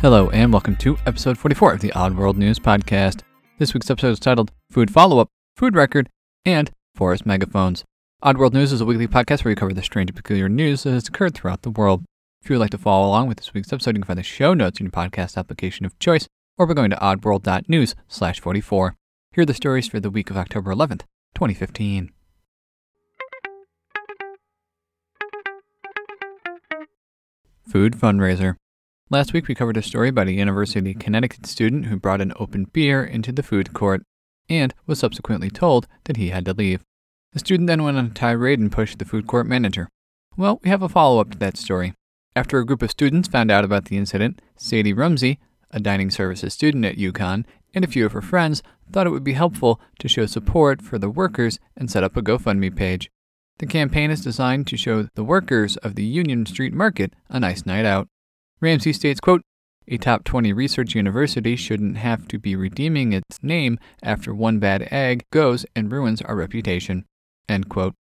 Hello, and welcome to episode 44 of the Odd World News Podcast. This week's episode is titled Food Follow Up, Food Record, and Forest Megaphones. Odd World News is a weekly podcast where we cover the strange and peculiar news that has occurred throughout the world. If you would like to follow along with this week's episode, you can find the show notes in your podcast application of choice or by going to oddworld.news slash 44. Here are the stories for the week of October 11th, 2015. Food Fundraiser Last week, we covered a story about a University of Connecticut student who brought an open beer into the food court and was subsequently told that he had to leave. The student then went on a tirade and pushed the food court manager. Well, we have a follow up to that story. After a group of students found out about the incident, Sadie Rumsey, a dining services student at UConn, and a few of her friends thought it would be helpful to show support for the workers and set up a GoFundMe page. The campaign is designed to show the workers of the Union Street Market a nice night out. Ramsey states, quote, a top 20 research university shouldn't have to be redeeming its name after one bad egg goes and ruins our reputation. End quote.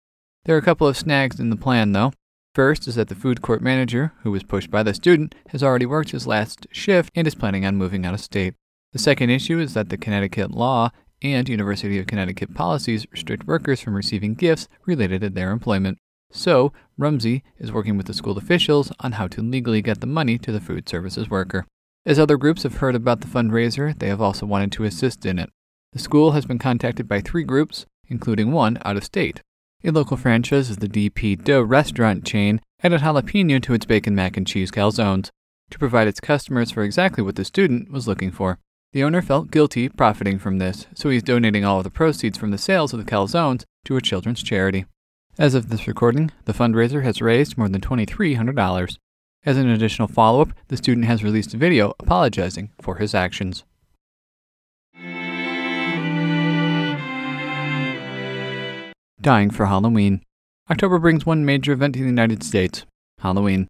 There are a couple of snags in the plan, though. First is that the food court manager, who was pushed by the student, has already worked his last shift and is planning on moving out of state. The second issue is that the Connecticut law and University of Connecticut policies restrict workers from receiving gifts related to their employment. So, Rumsey is working with the school officials on how to legally get the money to the food services worker. As other groups have heard about the fundraiser, they have also wanted to assist in it. The school has been contacted by three groups, including one out of state. A local franchise of the DP Dough restaurant chain added jalapeno to its bacon mac and cheese calzones to provide its customers for exactly what the student was looking for. The owner felt guilty profiting from this, so he's donating all of the proceeds from the sales of the calzones to a children's charity. As of this recording, the fundraiser has raised more than $2,300. As an additional follow up, the student has released a video apologizing for his actions. Dying for Halloween. October brings one major event to the United States Halloween.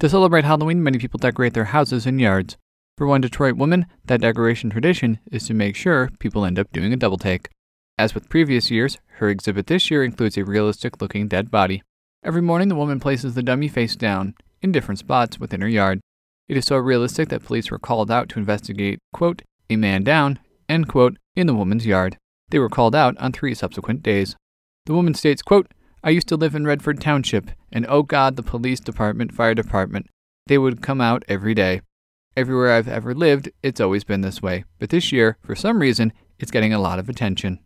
To celebrate Halloween, many people decorate their houses and yards. For one Detroit woman, that decoration tradition is to make sure people end up doing a double take. As with previous years, her exhibit this year includes a realistic looking dead body. Every morning, the woman places the dummy face down, in different spots within her yard. It is so realistic that police were called out to investigate, quote, a man down, end quote, in the woman's yard. They were called out on three subsequent days. The woman states, quote, I used to live in Redford Township, and oh God, the police department, fire department, they would come out every day. Everywhere I've ever lived, it's always been this way. But this year, for some reason, it's getting a lot of attention.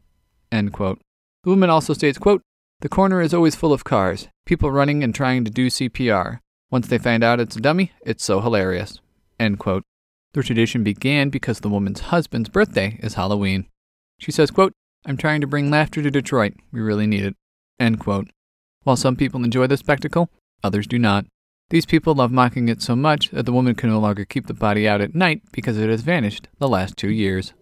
End quote. The woman also states, quote, The corner is always full of cars, people running and trying to do CPR. Once they find out it's a dummy, it's so hilarious. End quote. The tradition began because the woman's husband's birthday is Halloween. She says, quote, I'm trying to bring laughter to Detroit. We really need it. End quote. While some people enjoy the spectacle, others do not. These people love mocking it so much that the woman can no longer keep the body out at night because it has vanished the last two years.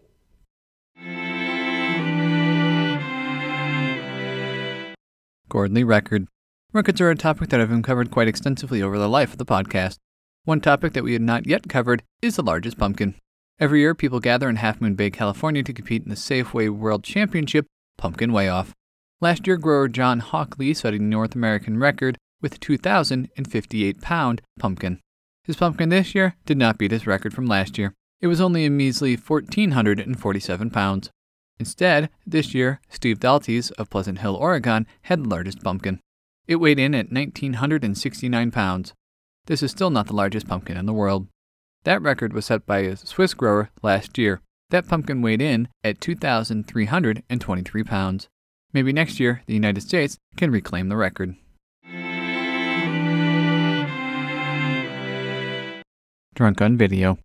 Gordon Lee Record. Records are a topic that I've uncovered quite extensively over the life of the podcast. One topic that we had not yet covered is the largest pumpkin. Every year, people gather in Half Moon Bay, California to compete in the Safeway World Championship Pumpkin Weigh Off. Last year, grower John Hawkley set a North American record with 2,058 pound pumpkin. His pumpkin this year did not beat his record from last year. It was only a measly 1,447 pounds. Instead, this year, Steve Daletas of Pleasant Hill, Oregon, had the largest pumpkin. It weighed in at 1,969 pounds. This is still not the largest pumpkin in the world. That record was set by a Swiss grower last year. That pumpkin weighed in at 2,323 pounds. Maybe next year, the United States can reclaim the record. Drunk on video.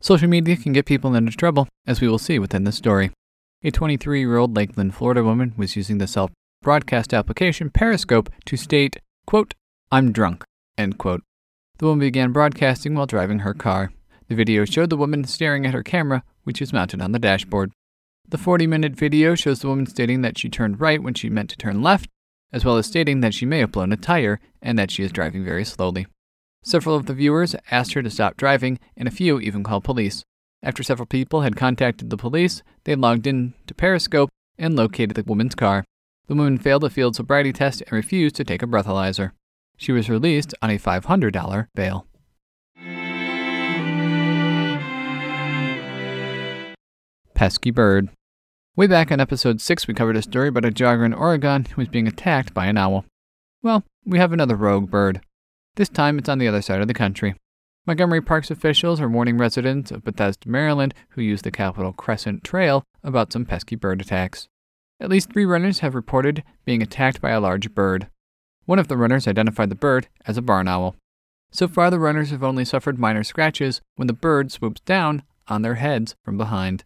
Social media can get people into trouble, as we will see within this story. A 23 year old Lakeland, Florida woman was using the self broadcast application Periscope to state, quote, I'm drunk, end quote. The woman began broadcasting while driving her car. The video showed the woman staring at her camera, which is mounted on the dashboard. The 40 minute video shows the woman stating that she turned right when she meant to turn left, as well as stating that she may have blown a tire and that she is driving very slowly. Several of the viewers asked her to stop driving, and a few even called police. After several people had contacted the police, they logged in to Periscope and located the woman's car. The woman failed a field sobriety test and refused to take a breathalyzer. She was released on a $500 bail. Pesky bird. Way back on episode 6, we covered a story about a jogger in Oregon who was being attacked by an owl. Well, we have another rogue bird. This time it's on the other side of the country. Montgomery Parks officials are warning residents of Bethesda, Maryland, who use the Capital Crescent Trail about some pesky bird attacks. At least three runners have reported being attacked by a large bird. One of the runners identified the bird as a barn owl. So far, the runners have only suffered minor scratches when the bird swoops down on their heads from behind.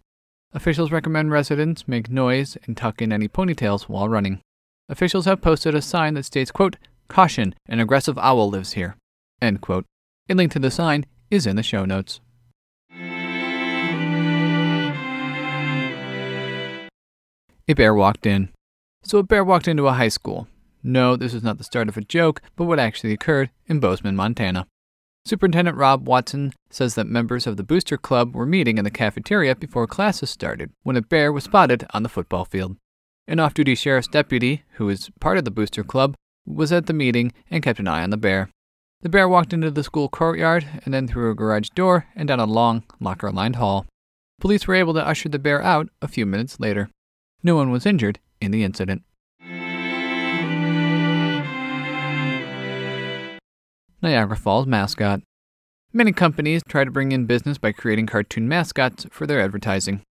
Officials recommend residents make noise and tuck in any ponytails while running. Officials have posted a sign that states, quote, Caution, an aggressive owl lives here. End quote. A link to the sign is in the show notes. A bear walked in. So a bear walked into a high school. No, this is not the start of a joke, but what actually occurred in Bozeman, Montana. Superintendent Rob Watson says that members of the Booster Club were meeting in the cafeteria before classes started when a bear was spotted on the football field. An off duty sheriff's deputy, who is part of the Booster Club, was at the meeting and kept an eye on the bear. The bear walked into the school courtyard and then through a garage door and down a long, locker lined hall. Police were able to usher the bear out a few minutes later. No one was injured in the incident. Niagara Falls mascot. Many companies try to bring in business by creating cartoon mascots for their advertising.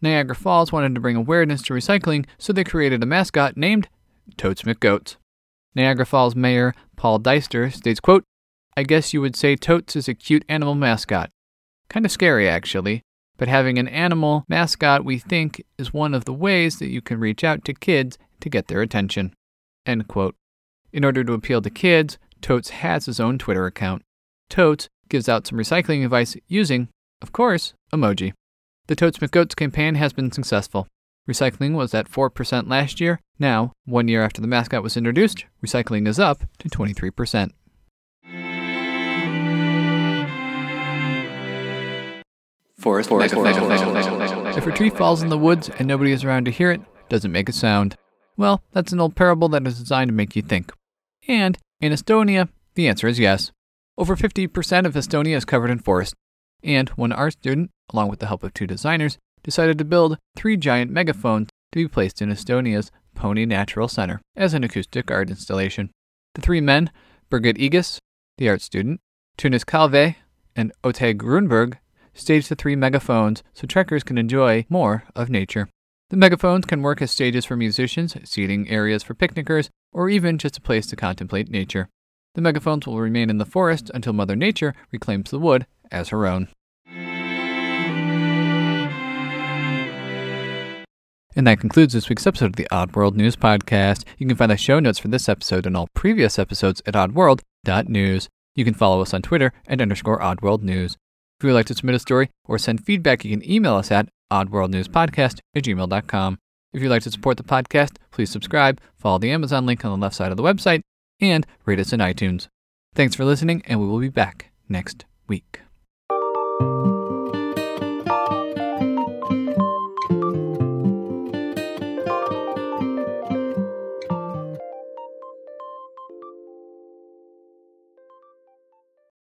Niagara Falls wanted to bring awareness to recycling, so they created a mascot named Totes McGoats. Niagara Falls Mayor Paul Dyster states, quote, I guess you would say Totes is a cute animal mascot. Kind of scary, actually, but having an animal mascot, we think, is one of the ways that you can reach out to kids to get their attention. End quote. In order to appeal to kids, Totes has his own Twitter account. Totes gives out some recycling advice using, of course, emoji. The Totes McGoats campaign has been successful. Recycling was at 4% last year. Now, one year after the mascot was introduced, recycling is up to 23%. Forest, forest, forest, forest, If a tree falls in the woods and nobody is around to hear it, does it make a sound? Well, that's an old parable that is designed to make you think. And in Estonia, the answer is yes. Over 50% of Estonia is covered in forest. And one art student, along with the help of two designers, decided to build three giant megaphones to be placed in Estonia's Pähni Natural Center as an acoustic art installation. The three men, Birgit Õigus, the art student, Tõnis Kalve, and Oteg Grunberg, staged the three megaphones so trekkers can enjoy more of nature. The megaphones can work as stages for musicians, seating areas for picnickers, or even just a place to contemplate nature. The megaphones will remain in the forest until Mother Nature reclaims the wood as her own. And that concludes this week's episode of the Odd World News Podcast. You can find the show notes for this episode and all previous episodes at oddworld.news. You can follow us on Twitter at underscore oddworld news. If you would like to submit a story or send feedback, you can email us at oddworldnewspodcast at gmail.com. If you'd like to support the podcast, please subscribe, follow the Amazon link on the left side of the website, and rate us in iTunes. Thanks for listening, and we will be back next week.